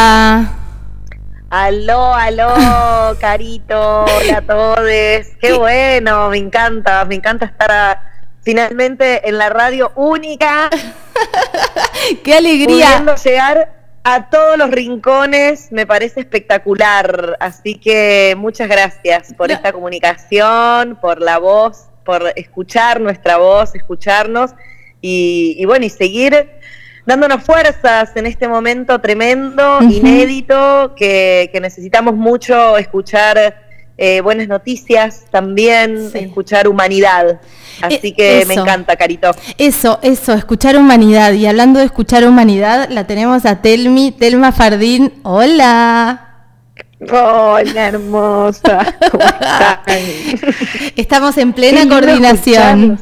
Hola. Aló, aló, Carito, hola a todos. Qué bueno, me encanta, me encanta estar a- finalmente en la radio única, ¡Qué alegría! pudiendo llegar a todos los rincones, me parece espectacular. Así que muchas gracias por No. esta comunicación, por la voz, por escuchar nuestra voz, escucharnos y, y bueno, y seguir dándonos fuerzas en este momento tremendo, inédito, que, que necesitamos mucho escuchar eh, buenas noticias también, Sí. escuchar humanidad. Así Eh, que me encanta, Carito. Eso, eso, escuchar humanidad. Y hablando de escuchar humanidad, la tenemos a Telmi, Telma Fardín. Hola. Hola, hermosa. ¿Cómo están? Estamos en plena coordinación. escucharlos.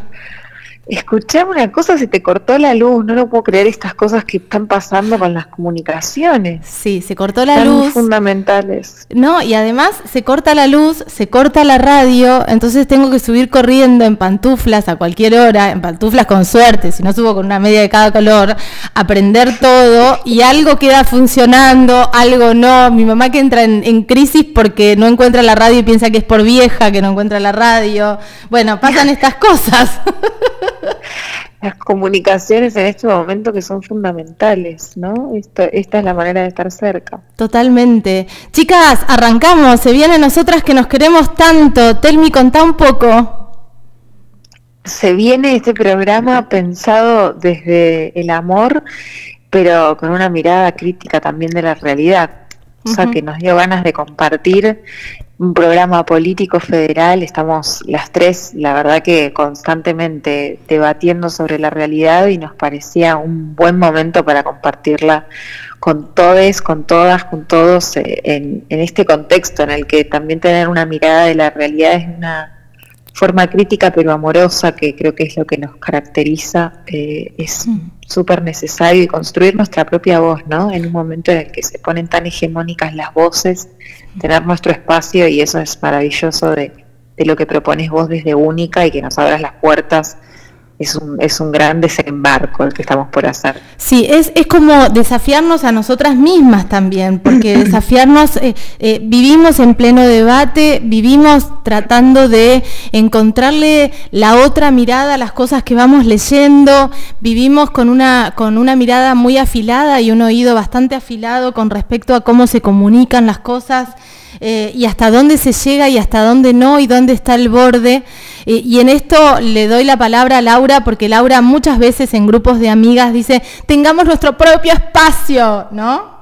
Escuchame una cosa, se te cortó la luz, no lo puedo creer estas cosas que están pasando con las comunicaciones. Sí, se cortó la Tan luz. fundamentales. No, y además se corta la luz, se corta la radio, entonces tengo que subir corriendo en pantuflas a cualquier hora, en pantuflas con suerte, si no subo con una media de cada color, aprender todo y algo queda funcionando, algo no. Mi mamá que entra en, en crisis porque no encuentra la radio y piensa que es por vieja, que no encuentra la radio. Bueno, pasan estas cosas. Las comunicaciones en este momento que son fundamentales, ¿no? Esto, esta es la manera de estar cerca. Totalmente. Chicas, arrancamos, se vienen nosotras que nos queremos tanto. Telmi, contá un poco. Se viene este programa pensado desde el amor, pero con una mirada crítica también de la realidad. O sea, que nos dio ganas de compartir un programa político federal. Estamos las tres, la verdad que constantemente debatiendo sobre la realidad y nos parecía un buen momento para compartirla con todes, con todas, con todos, eh, en, en este contexto en el que también tener una mirada de la realidad es una forma crítica pero amorosa, que creo que es lo que nos caracteriza, eh, es Mm. súper necesario y construir nuestra propia voz, ¿no? En un momento en el que se ponen tan hegemónicas las voces, tener nuestro espacio y eso es maravilloso de, de lo que propones vos desde Única y que nos abras las puertas. Es un, es un gran desembarco el que estamos por hacer. Sí, es, es como desafiarnos a nosotras mismas también, porque desafiarnos, eh, eh, vivimos en pleno debate, vivimos tratando de encontrarle la otra mirada a las cosas que vamos leyendo, vivimos con una, con una mirada muy afilada y un oído bastante afilado con respecto a cómo se comunican las cosas. Eh, y hasta dónde se llega y hasta dónde no y dónde está el borde. Eh, y en esto le doy la palabra a Laura porque Laura muchas veces en grupos de amigas dice, tengamos nuestro propio espacio, ¿no?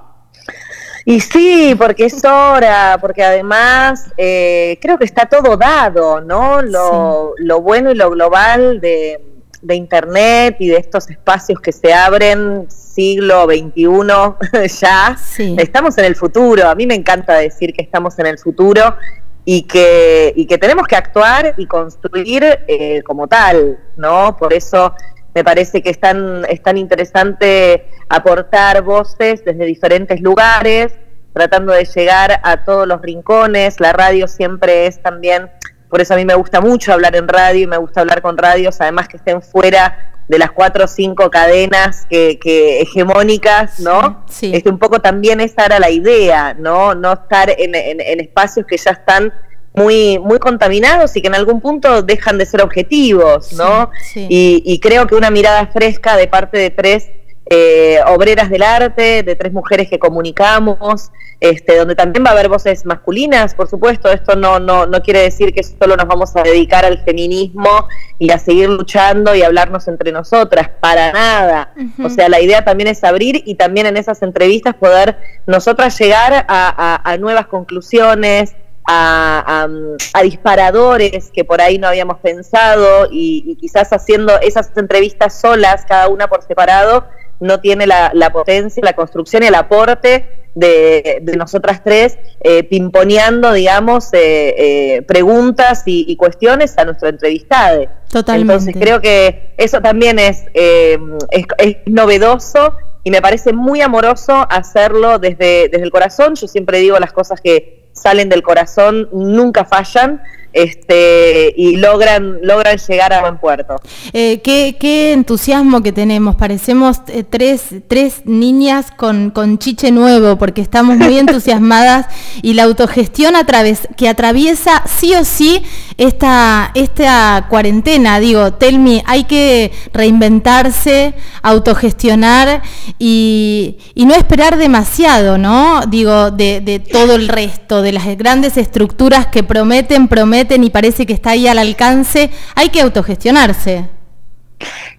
Y sí, porque es hora, porque además eh, creo que está todo dado, ¿no? Lo, lo bueno y lo global de, de Internet y de estos espacios que se abren siglo XXI ya. Sí. Estamos en el futuro. A mí me encanta decir que estamos en el futuro y que, y que tenemos que actuar y construir eh, como tal, ¿no? Por eso me parece que es tan, es tan interesante aportar voces desde diferentes lugares, tratando de llegar a todos los rincones. La radio siempre es también, por eso a mí me gusta mucho hablar en radio y me gusta hablar con radios, además que estén fuera de las cuatro o cinco cadenas que, que hegemónicas, ¿no? Sí, sí. Este, un poco también esa era la idea, ¿no? No estar en, en- en espacios que ya están muy, muy contaminados y que en algún punto dejan de ser objetivos, ¿no? Sí, sí. Y, y creo que una mirada fresca de parte de tres eh, obreras del arte, de tres mujeres que comunicamos, este, donde también va a haber voces masculinas, por supuesto, esto no, no, no quiere decir que solo nos vamos a dedicar al feminismo y a seguir luchando y hablarnos entre nosotras, para nada. O sea, la idea también es abrir y también en esas entrevistas poder nosotras llegar a, a- a nuevas conclusiones, a, a- a disparadores que por ahí no habíamos pensado y, y quizás haciendo esas entrevistas solas, cada una por separado, no tiene la, la potencia, la construcción y el aporte de, de nosotras tres, eh, pimponeando, digamos, eh, eh, preguntas y, y cuestiones a nuestro entrevistado. Totalmente. Entonces creo que eso también es, eh, es, es novedoso y me parece muy amoroso hacerlo desde, desde el corazón. Yo siempre digo las cosas que salen del corazón nunca fallan. Este, y logran, logran llegar a buen puerto. Eh, qué, entusiasmo que tenemos, parecemos eh, tres, tres niñas con, con chiche nuevo, porque estamos muy entusiasmadas y la autogestión a través, que atraviesa sí o sí esta, esta cuarentena, digo, Telmi, hay que reinventarse, autogestionar y, y no esperar demasiado, ¿no? Digo, de, de todo el resto, de las grandes estructuras que prometen, prometen y parece que está ahí al alcance, hay que autogestionarse.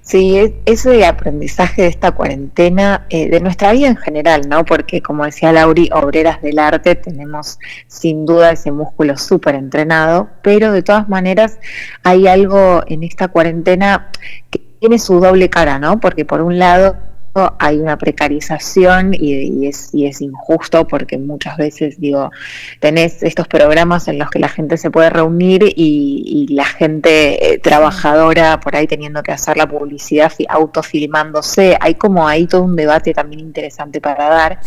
Sí, ese aprendizaje de esta cuarentena, eh, de nuestra vida en general, ¿no? Porque como decía Lauri, obreras del arte tenemos sin duda ese músculo súper entrenado, pero de todas maneras hay algo en esta cuarentena que tiene su doble cara, ¿no? Porque por un lado hay una precarización y, es, y es injusto porque muchas veces, digo, tenés estos programas en los que la gente se puede reunir y, la gente eh, trabajadora por ahí teniendo que hacer la publicidad autofilmándose. Hay como ahí todo un debate también interesante para dar,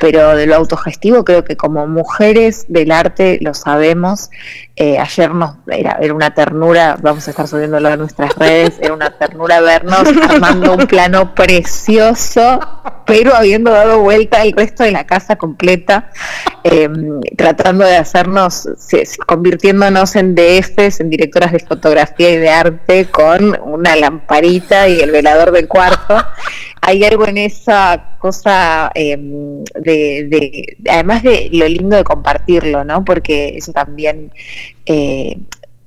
pero de lo autogestivo creo que como mujeres del arte lo sabemos. Eh, ayer nos era, era una ternura, vamos a estar subiéndolo a nuestras redes, era una ternura vernos armando un plano precioso pero habiendo dado vuelta el resto de la casa completa, em, tratando de hacernos, convirtiéndonos en DFs, en directoras de fotografía y de arte, con una lamparita y el velador del cuarto. Hay algo en esa cosa em, de, además de lo lindo de compartirlo, ¿no? Porque eso también eh,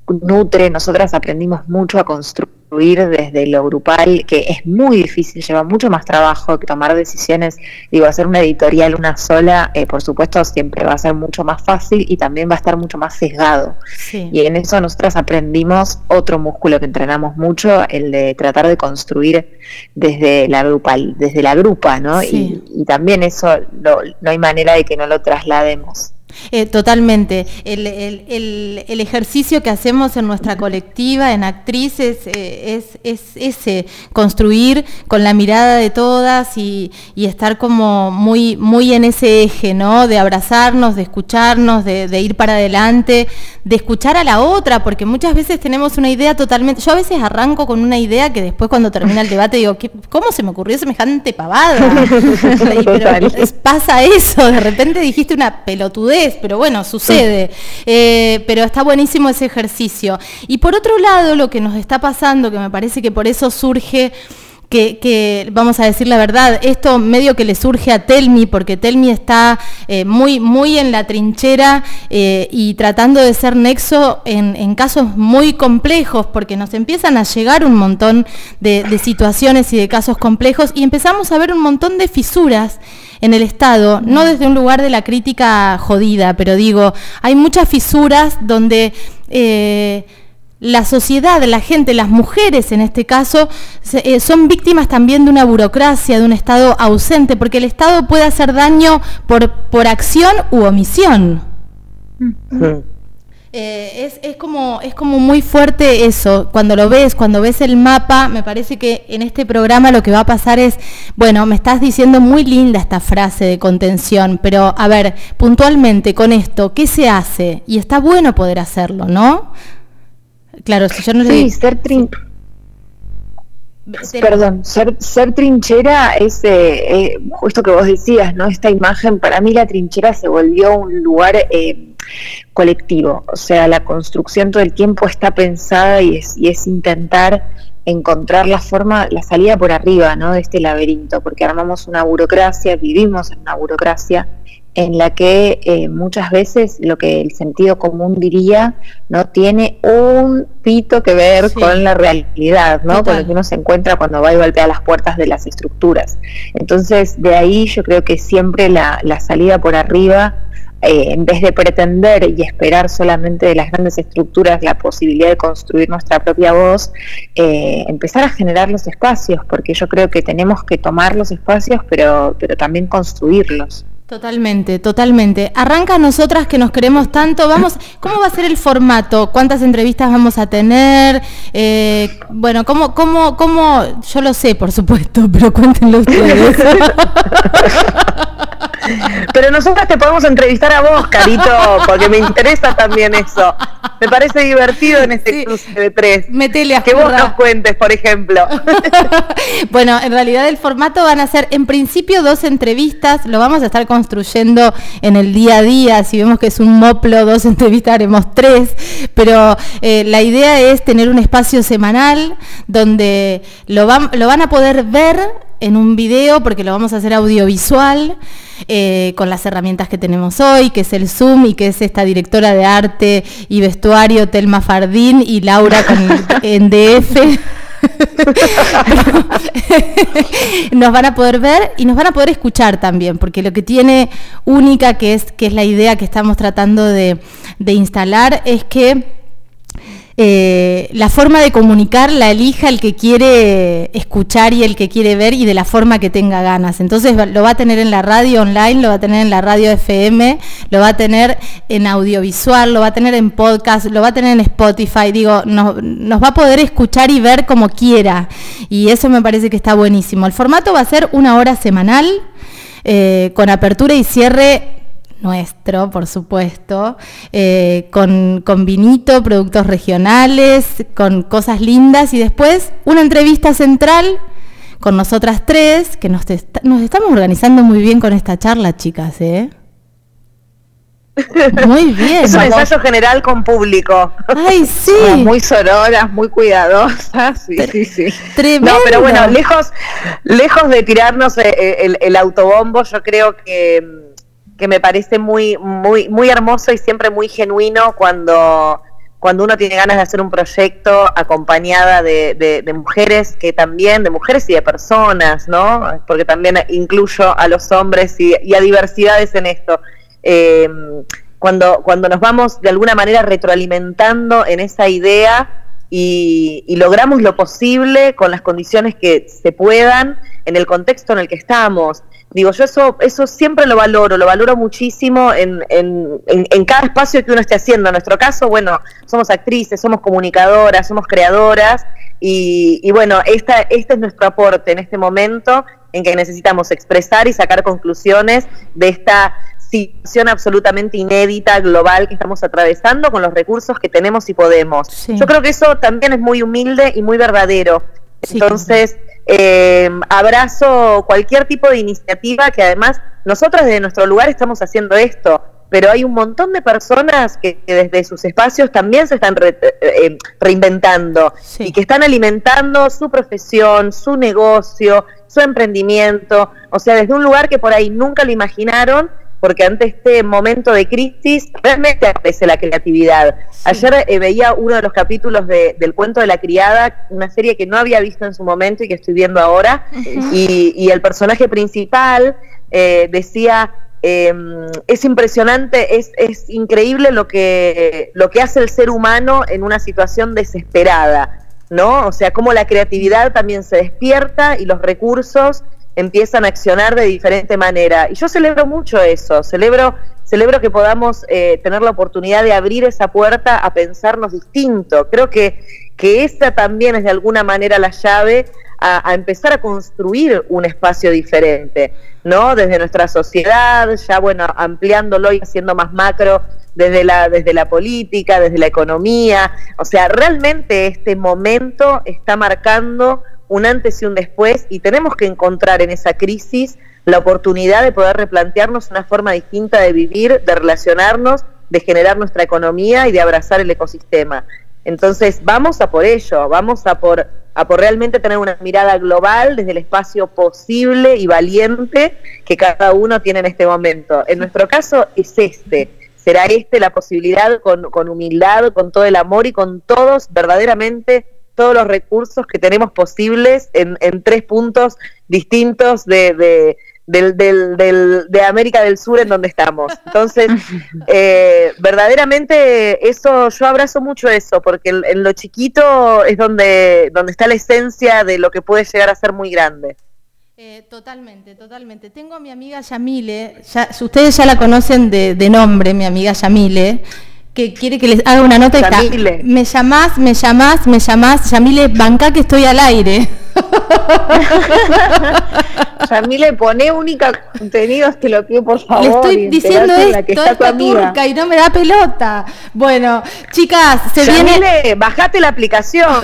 nutre, nosotras aprendimos mucho a construir desde lo grupal, que es muy difícil, lleva mucho más trabajo que tomar decisiones. Digo, hacer una editorial una sola, eh, por supuesto, siempre va a ser mucho más fácil y también va a estar mucho más sesgado. Y en eso nosotras aprendimos otro músculo que entrenamos mucho, el de tratar de construir desde la grupal, desde la grupa, ¿no? Y, también eso no hay manera de que no lo traslademos. Eh, totalmente. El, ejercicio que hacemos en nuestra colectiva, en actrices, eh, es, ese, construir con la mirada de todas y, estar como muy, muy en ese eje, ¿no? De abrazarnos, de escucharnos, de, ir para adelante, de escuchar a la otra, porque muchas veces tenemos una idea totalmente... Yo a veces arranco con una idea que después cuando termina el debate digo, ¿cómo se me ocurrió semejante pavada? Pero pasa eso, de repente dijiste una pelotudez pero bueno, sucede. Eh, pero está buenísimo ese ejercicio. Y por otro lado, lo que nos está pasando, que me parece que por eso surge que, vamos a decir la verdad, esto medio que le surge a Telmi, porque Telmi está eh, muy, muy en la trinchera eh, y tratando de ser nexo en, casos muy complejos, porque nos empiezan a llegar un montón de, situaciones y de casos complejos y empezamos a ver un montón de fisuras en el Estado, no desde un lugar de la crítica jodida, pero digo, hay muchas fisuras donde... Eh, la sociedad, la gente, las mujeres en este caso, eh, son víctimas también de una burocracia, de un Estado ausente, porque el Estado puede hacer daño por, por acción u omisión. Eh, es, es, como, es como muy fuerte eso, cuando lo ves, cuando ves el mapa, me parece que en este programa lo que va a pasar es, bueno, me estás diciendo muy linda esta frase de contención, pero a ver, puntualmente con esto, ¿qué se hace? Y está bueno poder hacerlo, ¿no? Claro, si yo no sí, ser Perdón, ser, ser trinchera es eh, eh, justo que vos decías, ¿no? Esta imagen, para mí la trinchera se volvió un lugar eh, colectivo, o sea, la construcción todo el tiempo está pensada y es, y es intentar encontrar la forma, la salida por arriba, ¿no? De este laberinto, porque armamos una burocracia, vivimos en una burocracia en la que eh, muchas veces lo que el sentido común diría no tiene un pito que ver con la realidad, ¿no? Con lo que uno se encuentra cuando va y golpea las puertas de las estructuras. Entonces, de ahí yo creo que siempre la, salida por arriba, eh, en vez de pretender y esperar solamente de las grandes estructuras la posibilidad de construir nuestra propia voz, eh, empezar a generar los espacios, porque yo creo que tenemos que tomar los espacios, pero, pero también construirlos. Totalmente, totalmente. Arranca nosotras que nos queremos tanto. Vamos, ¿cómo va a ser el formato? ¿Cuántas entrevistas vamos a tener? Eh, bueno, ¿cómo, cómo, cómo? Yo lo sé, por supuesto, pero cuéntenlo ustedes. Pero nosotros te podemos entrevistar a vos, Carito, porque me interesa también eso. Me parece divertido en este cruce de tres. Metele a Que vos nos cuentes, por ejemplo. bueno, en realidad el formato van a ser, en principio, dos entrevistas. Lo vamos a estar construyendo en el día a día. Si vemos que es un moplo, dos entrevistas haremos tres. Pero eh, la idea es tener un espacio semanal donde lo, lo van a poder ver en un video porque lo vamos a hacer audiovisual eh, con las herramientas que tenemos hoy, que es el Zoom y que es esta directora de arte y vestuario Telma Fardín y Laura con en DF. nos van a poder ver y nos van a poder escuchar también, porque lo que tiene única, que es, que es la idea que estamos tratando de, de instalar, es que eh, la forma de comunicar la elija el que quiere escuchar y el que quiere ver y de la forma que tenga ganas. Entonces lo va a tener en la radio online, lo va a tener en la radio FM, lo va a tener en audiovisual, lo va a tener en podcast, lo va a tener en Spotify. Digo, nos, va a poder escuchar y ver como quiera. Y eso me parece que está buenísimo. El formato va a ser una hora semanal. Eh, con apertura y cierre nuestro, por supuesto, eh, con, con, vinito, productos regionales, con cosas lindas y después una entrevista central con nosotras tres, que nos, nos estamos organizando muy bien con esta charla, chicas, ¿eh? Muy bien. Es un ensayo general con público. Ay, sí. muy sororas, muy cuidadosas. Sí, sí, sí. Tremendo. No, pero bueno, lejos, lejos de tirarnos eh, el autobombo, yo creo que que me parece muy, muy, muy hermoso y siempre muy genuino cuando, cuando uno tiene ganas de hacer un proyecto acompañada de, mujeres que también, de mujeres y de personas, ¿no? Porque también incluyo a los hombres y, a diversidades en esto. Eh, cuando, cuando nos vamos de alguna manera retroalimentando en esa idea y, logramos lo posible con las condiciones que se puedan en el contexto en el que estamos. Digo, yo eso, eso siempre lo valoro, lo valoro muchísimo en, en, en, cada espacio que uno esté haciendo. En nuestro caso, bueno, somos actrices, somos comunicadoras, somos creadoras y, y bueno, esta, este es nuestro aporte en este momento en que necesitamos expresar y sacar conclusiones de esta situación absolutamente inédita, global que estamos atravesando con los recursos que tenemos y podemos. Yo creo que eso también es muy humilde y muy verdadero. Entonces, eh, abrazo cualquier tipo de iniciativa que además nosotros desde nuestro lugar estamos haciendo esto, pero hay un montón de personas que, desde sus espacios también se están eh, eh, reinventando y que están alimentando su profesión, su negocio, su emprendimiento, o sea, desde un lugar que por ahí nunca lo imaginaron porque ante este momento de crisis realmente aparece la creatividad. Ayer eh, veía uno de los capítulos del cuento de la criada, una serie que no había visto en su momento y que estoy viendo ahora, y, el personaje principal eh, decía, em, es impresionante, es, es increíble lo que, lo que hace el ser humano en una situación desesperada. ¿no? O sea, cómo la creatividad también se despierta y los recursos empiezan a accionar de diferente manera. Y yo celebro mucho eso, celebro, celebro que podamos eh, tener la oportunidad de abrir esa puerta a pensarnos distinto. Creo que, que esa también es de alguna manera la llave a, empezar a construir un espacio diferente, ¿no? Desde nuestra sociedad, ya bueno, ampliándolo y haciendo más macro desde la, desde la política, desde la economía. O sea, realmente este momento está marcando un antes y un después y tenemos que encontrar en esa crisis la oportunidad de poder replantearnos una forma distinta de vivir, de relacionarnos, de generar nuestra economía y de abrazar el ecosistema. Entonces, vamos a por ello, vamos a por, a por realmente tener una mirada global desde el espacio posible y valiente que cada uno tiene en este momento. En nuestro caso es este, será este la posibilidad con, con humildad, con todo el amor y con todos verdaderamente todos los recursos que tenemos posibles en, en tres puntos distintos de, de del, del, de América del Sur en donde estamos. Entonces, eh, verdaderamente eso, yo abrazo mucho eso, porque en, lo chiquito es donde, donde está la esencia de lo que puede llegar a ser muy grande. Eh, totalmente, totalmente. Tengo a mi amiga Yamile, ya, ustedes ya la conocen de, de nombre, mi amiga Yamile que quiere que les haga una nota y está. Me llamás, me llamás, me llamás, Yamile, banca que estoy al aire. le pone única contenidos, te lo pido por favor. Le estoy diciendo esto, que está turca y no me da pelota. Bueno, chicas, se viene... bajate la aplicación,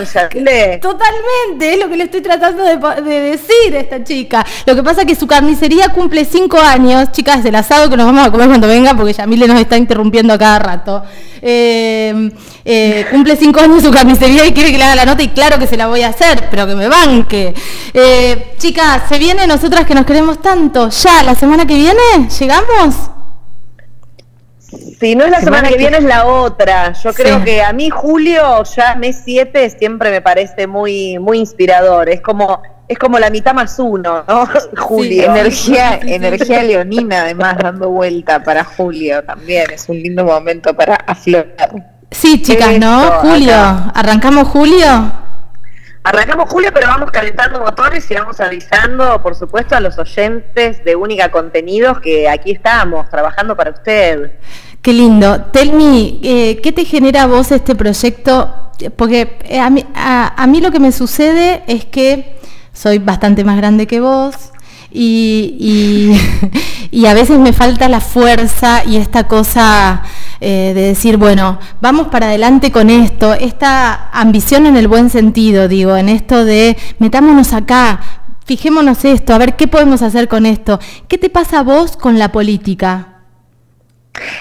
Totalmente, es lo que le estoy tratando de, decir a esta chica. Lo que pasa es que su carnicería cumple cinco años, chicas, el asado que nos vamos a comer cuando venga, porque Yamile nos está interrumpiendo a cada rato. Eh, eh, cumple cinco años su carnicería y quiere que le haga la nota y claro que se la voy a hacer, pero que me banque. Eh, chicas, se viene nosotras que nos queremos tanto. Ya, la semana que viene, ¿llegamos? Si no es la semana, que, viene, es la otra. Yo creo que a mí julio, ya mes 7, siempre me parece muy, muy inspirador. Es como es como la mitad más uno, ¿no? Julio. energía, energía leonina, además, dando vuelta para Julio también. Es un lindo momento para aflorar. Sí, chicas, ¿no? Julio. ¿Arrancamos Julio? Arrancamos Julio, pero vamos calentando motores y vamos avisando, por supuesto, a los oyentes de Única Contenidos que aquí estamos, trabajando para usted. Qué lindo. Telmi, eh, ¿qué te genera a vos este proyecto? Porque eh, a, mí, a mí lo que me sucede es que soy bastante más grande que vos y, y, a veces me falta la fuerza y esta cosa eh, de decir, bueno, vamos para adelante con esto, esta ambición en el buen sentido, digo, en esto de metámonos acá, fijémonos esto, a ver qué podemos hacer con esto. ¿Qué te pasa a vos con la política?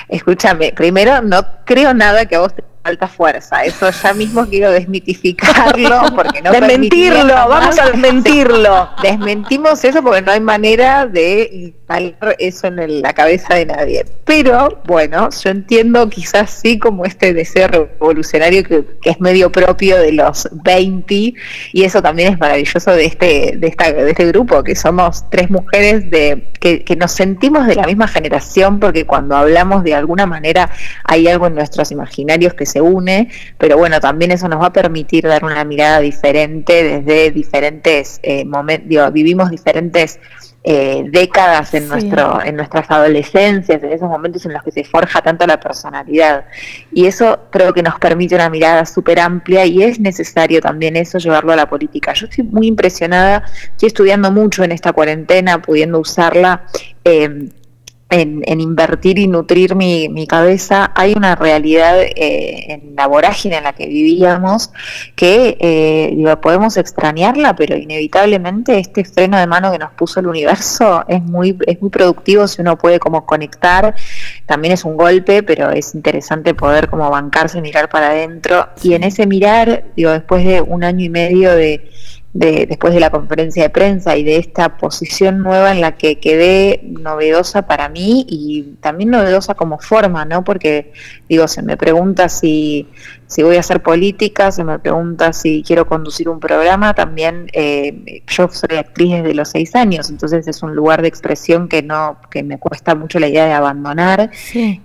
Escúchame, primero no creo nada que a vos te alta fuerza. Eso ya mismo quiero desmitificarlo porque no Desmentirlo, vamos a desmentirlo. Desmentimos eso porque no hay manera de instalar eso en la cabeza de nadie. Pero bueno, yo entiendo quizás sí como este deseo revolucionario que, es medio propio de los 20 y eso también es maravilloso de este, de esta, de este grupo, que somos tres mujeres de, que, que nos sentimos de la misma generación porque cuando hablamos de alguna manera hay algo en nuestros imaginarios que se une, pero bueno, también eso nos va a permitir dar una mirada diferente desde diferentes eh, momentos, vivimos diferentes eh, décadas en, nuestro, en nuestras adolescencias, en esos momentos en los que se forja tanto la personalidad. Y eso creo que nos permite una mirada súper amplia y es necesario también eso llevarlo a la política. Yo estoy muy impresionada, estoy estudiando mucho en esta cuarentena, pudiendo usarla. Eh, en, invertir y nutrir mi, mi, cabeza, hay una realidad eh, en la vorágine en la que vivíamos que eh, digo, podemos extrañarla, pero inevitablemente este freno de mano que nos puso el universo es muy, es muy productivo si uno puede como conectar, también es un golpe, pero es interesante poder como bancarse, mirar para adentro. Y en ese mirar, digo, después de un año y medio de después de la conferencia de prensa y de esta posición nueva en la que quedé novedosa para mí y también novedosa como forma, ¿no? Porque digo, se me pregunta si si voy a hacer política, se me pregunta si quiero conducir un programa, también eh, yo soy actriz desde los seis años, entonces es un lugar de expresión que no, que me cuesta mucho la idea de abandonar.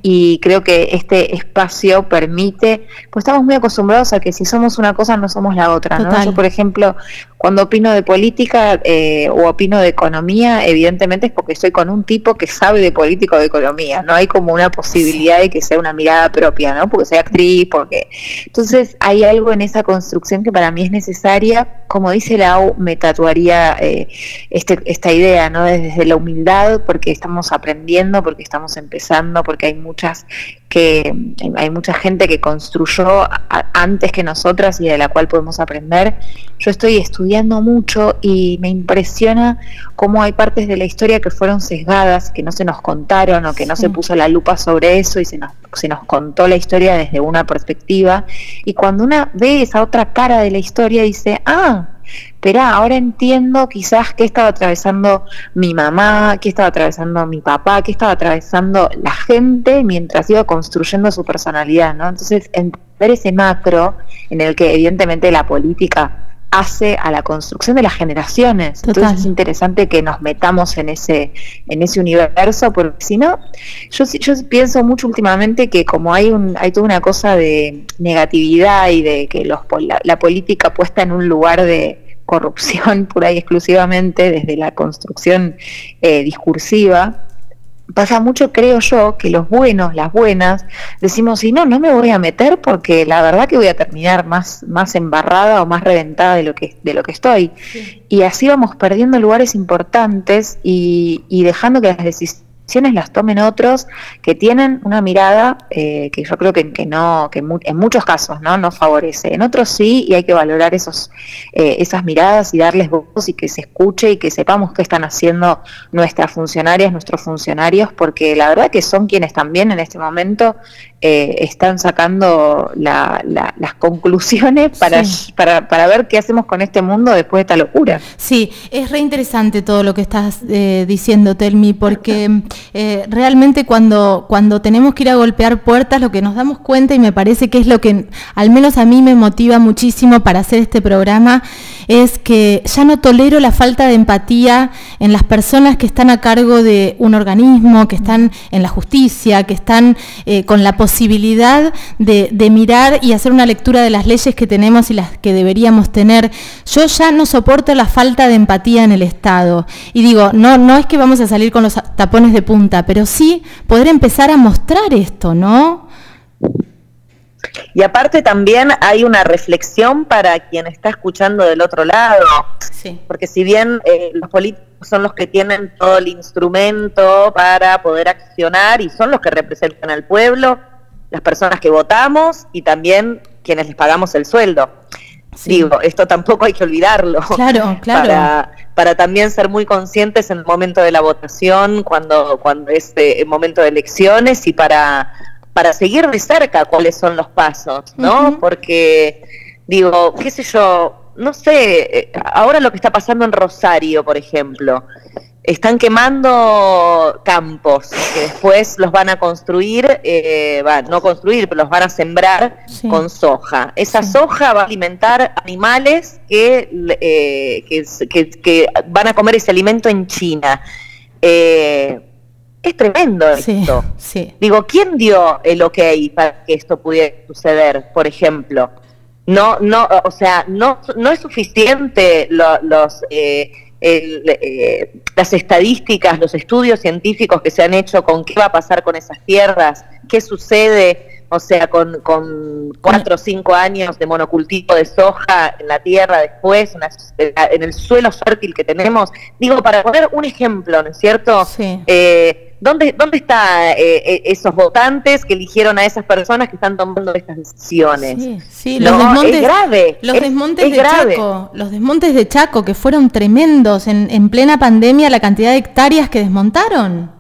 Y creo que este espacio permite, pues estamos muy acostumbrados a que si somos una cosa no somos la otra, ¿no? Yo por ejemplo, cuando opino de política eh, o opino de economía, evidentemente es porque estoy con un tipo que sabe de política o de economía, no hay como una posibilidad de que sea una mirada propia, ¿no? Porque soy actriz, porque entonces hay algo en esa construcción que para mí es necesaria, como dice Lau, me tatuaría eh, este, esta idea, ¿no? Desde la humildad, porque estamos aprendiendo, porque estamos empezando, porque hay muchas que hay mucha gente que construyó antes que nosotras y de la cual podemos aprender. Yo estoy estudiando mucho y me impresiona cómo hay partes de la historia que fueron sesgadas, que no se nos contaron o que no se puso la lupa sobre eso y se nos, se nos contó la historia desde una perspectiva. Y cuando una ve esa otra cara de la historia dice, ah, Espera, ahora entiendo quizás qué estaba atravesando mi mamá, qué estaba atravesando mi papá, qué estaba atravesando la gente mientras iba construyendo su personalidad, ¿no? Entonces, entender ese macro en el que evidentemente la política hace a la construcción de las generaciones. Entonces es interesante que nos metamos en ese, en ese universo, porque si no, yo, yo pienso mucho últimamente que como hay un, hay toda una cosa de negatividad y de que los, la política puesta en un lugar de, corrupción pura y exclusivamente desde la construcción eh, discursiva, pasa mucho, creo yo, que los buenos, las buenas, decimos, si no, no me voy a meter porque la verdad que voy a terminar más, más embarrada o más reventada de lo que, de lo que estoy. Y así vamos perdiendo lugares importantes y, y dejando que las decisiones las tomen otros que tienen una mirada eh, que yo creo que, no que en muchos casos no no favorece. En otros sí y hay que valorar esos eh, esas miradas y darles voz y que se escuche y que sepamos qué están haciendo nuestras funcionarias nuestros funcionarios porque la verdad que son quienes también en este momento eh, están sacando las conclusiones para, para, para, ver qué hacemos con este mundo después de esta locura. Sí, es re interesante todo lo que estás eh, diciendo, Telmi, porque eh, realmente cuando, cuando tenemos que ir a golpear puertas, lo que nos damos cuenta, y me parece que es lo que al menos a mí me motiva muchísimo para hacer este programa, es que ya no tolero la falta de empatía en las personas que están a cargo de un organismo, que están en la justicia, que están con la posibilidad posibilidad de, mirar y hacer una lectura de las leyes que tenemos y las que deberíamos tener. Yo ya no soporto la falta de empatía en el Estado. Y digo, no, no es que vamos a salir con los tapones de punta, pero sí poder empezar a mostrar esto, ¿no? Y aparte también hay una reflexión para quien está escuchando del otro lado, sí. porque si bien eh, los políticos son los que tienen todo el instrumento para poder accionar y son los que representan al pueblo, las personas que votamos y también quienes les pagamos el sueldo. Digo, esto tampoco hay que olvidarlo. Claro, claro. Para, para, también ser muy conscientes en el momento de la votación, cuando, cuando es eh, el momento de elecciones y para, para seguir de cerca cuáles son los pasos, ¿no? Porque, digo, qué sé yo, no sé, eh, ahora lo que está pasando en Rosario, por ejemplo, están quemando campos que después los van a construir, eh, no construir, pero los van a sembrar con soja. Esa soja va a alimentar animales que, eh, que, van a comer ese alimento en China. Eh, es tremendo esto. Digo, ¿quién dio el ok para que esto pudiera suceder, por ejemplo? No, no, o sea, no, no es suficiente los eh, las estadísticas, los estudios científicos que se han hecho con qué va a pasar con esas tierras, qué sucede, o sea, con, con cuatro o cinco años de monocultivo de soja en la tierra después, en el suelo fértil que tenemos. Digo, para poner un ejemplo, ¿no es cierto? Sí. Eh, ¿Dónde, dónde están eh, eh, esos votantes que eligieron a esas personas que están tomando estas decisiones? Sí, sí los desmontes, es grave. Los desmontes de Chaco, los desmontes de Chaco que fueron tremendos en, en plena pandemia, la cantidad de hectáreas que desmontaron.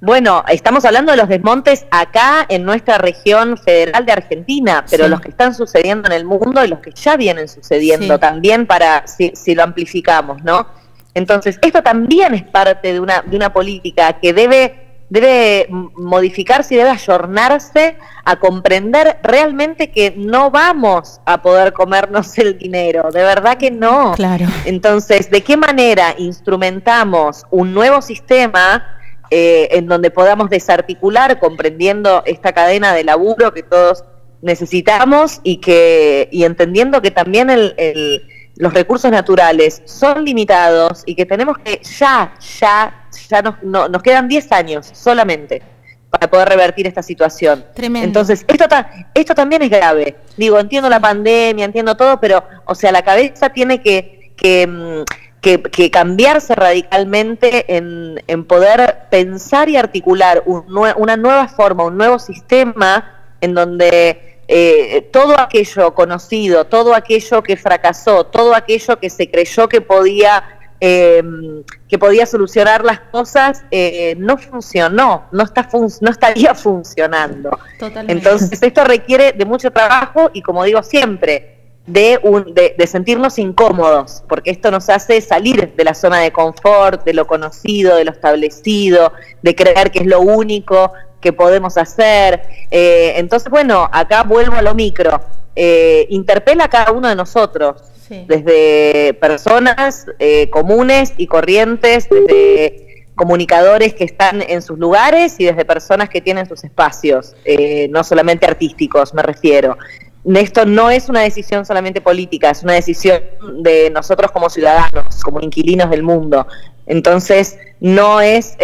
Bueno, estamos hablando de los desmontes acá en nuestra región federal de Argentina, pero los que están sucediendo en el mundo y los que ya vienen sucediendo también para, si, si, lo amplificamos, ¿no? Entonces, esto también es parte de una, de una política que debe, debe modificarse y debe ayornarse a comprender realmente que no vamos a poder comernos el dinero, de verdad que no. Claro. Entonces, ¿de qué manera instrumentamos un nuevo sistema eh, en donde podamos desarticular, comprendiendo esta cadena de laburo que todos necesitamos y que y entendiendo que también el los recursos naturales son limitados y que tenemos que ya, ya, ya nos, nos quedan 10 años solamente para poder revertir esta situación. Tremendo. Entonces, esto, esto también es grave. Digo, entiendo la pandemia, entiendo todo, pero, o sea, la cabeza tiene que, que, mm, cambiarse radicalmente en, en, poder pensar y articular una nueva forma, un nuevo sistema en donde eh, todo aquello conocido, todo aquello que fracasó, todo aquello que se creyó que podía eh, que podía solucionar las cosas eh, no funcionó, no está no estaría funcionando. Entonces esto requiere de mucho trabajo y como digo siempre de, un, de, de, sentirnos incómodos, porque esto nos hace salir de la zona de confort, de lo conocido, de lo establecido, de creer que es lo único, que podemos hacer. Eh, entonces, bueno, acá vuelvo a lo micro. Eh, interpela a cada uno de nosotros, desde personas eh, comunes y corrientes, desde comunicadores que están en sus lugares y desde personas que tienen sus espacios, no solamente artísticos, me refiero. Esto no es una decisión solamente política, es una decisión de nosotros como ciudadanos, como inquilinos del mundo. Entonces, no es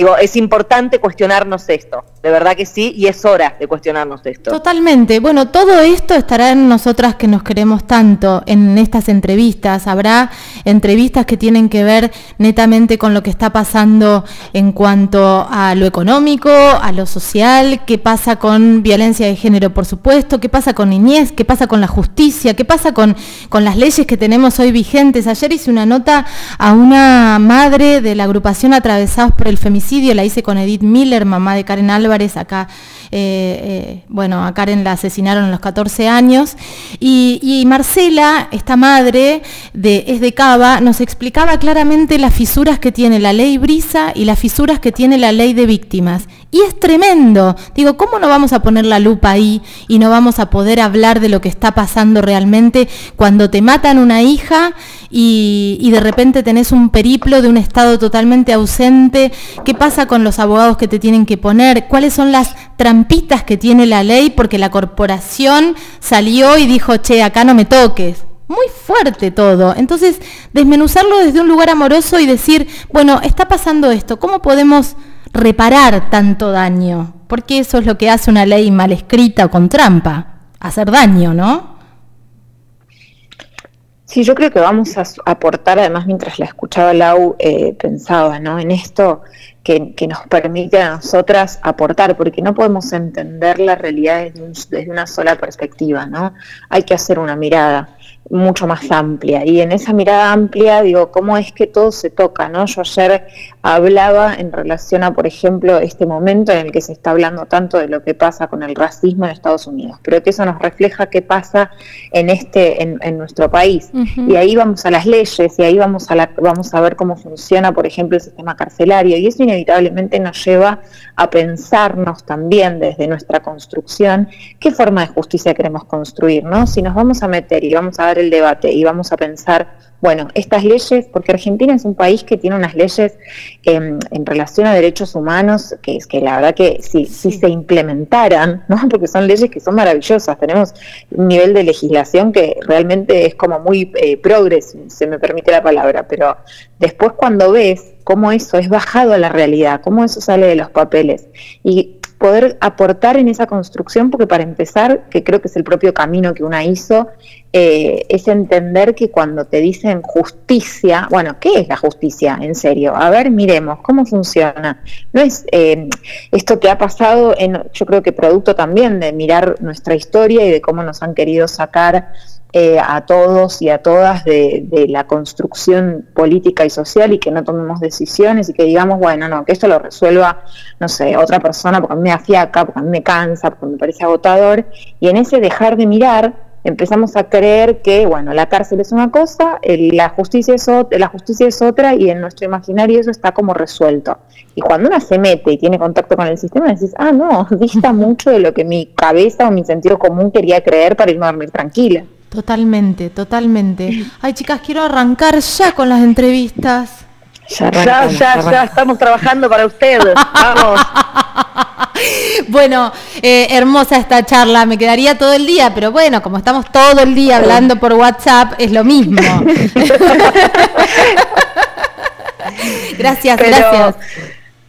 digo, es importante cuestionarnos esto, de verdad que sí, y es hora de cuestionarnos esto. Totalmente. Bueno, todo esto estará en nosotras que nos queremos tanto en estas entrevistas. Habrá entrevistas que tienen que ver netamente con lo que está pasando en cuanto a lo económico, a lo social, qué pasa con violencia de género, por supuesto, qué pasa con niñez, qué pasa con la justicia, qué pasa con, con las leyes que tenemos hoy vigentes. Ayer hice una nota a una madre de la agrupación Atravesados por el Femicidio, la hice con Edith Miller, mamá de Karen Álvarez, acá eh, eh, bueno, a Karen la asesinaron a los 14 años, y, Marcela, esta madre, de, es de Cava, nos explicaba claramente las fisuras que tiene la ley Brisa y las fisuras que tiene la ley de víctimas. Y es tremendo. Digo, ¿cómo no vamos a poner la lupa ahí y no vamos a poder hablar de lo que está pasando realmente cuando te matan una hija y, y, de repente tenés un periplo de un Estado totalmente ausente? ¿Qué pasa con los abogados que te tienen que poner? ¿Cuáles son las trampitas que tiene la ley porque la corporación salió y dijo, che, acá no me toques? muy fuerte todo. Entonces, desmenuzarlo desde un lugar amoroso y decir, bueno, está pasando esto, ¿cómo podemos reparar tanto daño, porque eso es lo que hace una ley mal escrita con trampa, hacer daño, ¿no? Sí, yo creo que vamos a aportar, además mientras la escuchaba Lau, eh, pensaba ¿no? en esto que, nos permite a nosotras aportar, porque no podemos entender la realidad desde, una sola perspectiva, ¿no? Hay que hacer una mirada mucho más amplia. Y en esa mirada amplia, digo, ¿cómo es que todo se toca? ¿no? Yo ayer hablaba en relación a, por ejemplo, este momento en el que se está hablando tanto de lo que pasa con el racismo en Estados Unidos, pero que eso nos refleja qué pasa en este, en, nuestro país. Y ahí vamos a las leyes, y ahí vamos a la, vamos a ver cómo funciona, por ejemplo, el sistema carcelario, y eso inevitablemente nos lleva a pensarnos también desde nuestra construcción qué forma de justicia queremos construir, ¿no? Si nos vamos a meter y vamos a dar el debate y vamos a pensar, bueno, estas leyes, porque Argentina es un país que tiene unas leyes em, en relación a derechos humanos, que es que la verdad que si, si se implementaran, ¿no? porque son leyes que son maravillosas, tenemos un nivel de legislación que realmente es como muy eh, progres, se me permite la palabra, pero después cuando ves cómo eso es bajado a la realidad, cómo eso sale de los papeles y poder aportar en esa construcción, porque para empezar, que creo que es el propio camino que una hizo, eh, es entender que cuando te dicen justicia, bueno, ¿qué es la justicia en serio? A ver, miremos, ¿cómo funciona? No es eh, esto que ha pasado, en, yo creo que producto también de mirar nuestra historia y de cómo nos han querido sacar eh, a todos y a todas de, la construcción política y social y que no tomemos decisiones y que digamos, bueno, no, que esto lo resuelva, no sé, otra persona porque a mí me afiaca, porque a mí me cansa, porque me parece agotador. Y en ese dejar de mirar, empezamos a creer que, bueno, la cárcel es una cosa, la, justicia es la justicia es otra y en nuestro imaginario eso está como resuelto. Y cuando uno se mete y tiene contacto con el sistema, decís, ah, no, dista mucho de lo que mi cabeza o mi sentido común quería creer para irme a dormir tranquila. Totalmente, totalmente. Ay, chicas, quiero arrancar ya con las entrevistas. Ya, ya, ya, estamos trabajando para ustedes. Vamos. Bueno, eh, hermosa esta charla, me quedaría todo el día, pero bueno, como estamos todo el día hablando por WhatsApp, es lo mismo. gracias, gracias.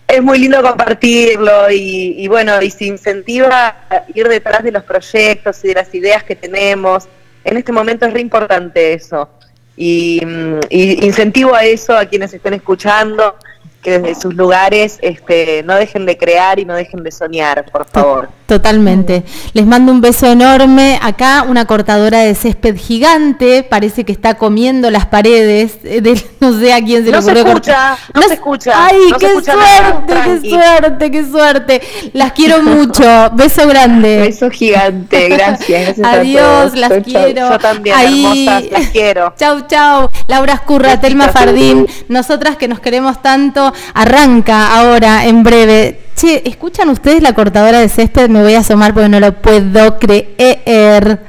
Es muy lindo compartirlo y, y bueno, y se incentiva a ir detrás de los proyectos y de las ideas que tenemos en este momento es re importante eso. Y, mm, y, incentivo a eso a quienes estén escuchando, que desde sus lugares este, no dejen de crear y no dejen de soñar, por favor. Totalmente. Les mando un beso enorme. Acá una cortadora de césped gigante, parece que está comiendo las paredes. Eh, de, no sé a quién se le ocurrió cortar. No, se escucha. Ay, qué suerte, qué suerte, qué suerte. Las quiero mucho. Beso grande. Beso gigante. Gracias. Adiós, las quiero. Yo también, Ahí. las quiero. Chau, chau. Laura Escurra, Telma Fardín. Nosotras que nos queremos tanto, arranca ahora en breve Che, ¿escuchan ustedes la cortadora de césped? Me voy a asomar porque no lo puedo creer.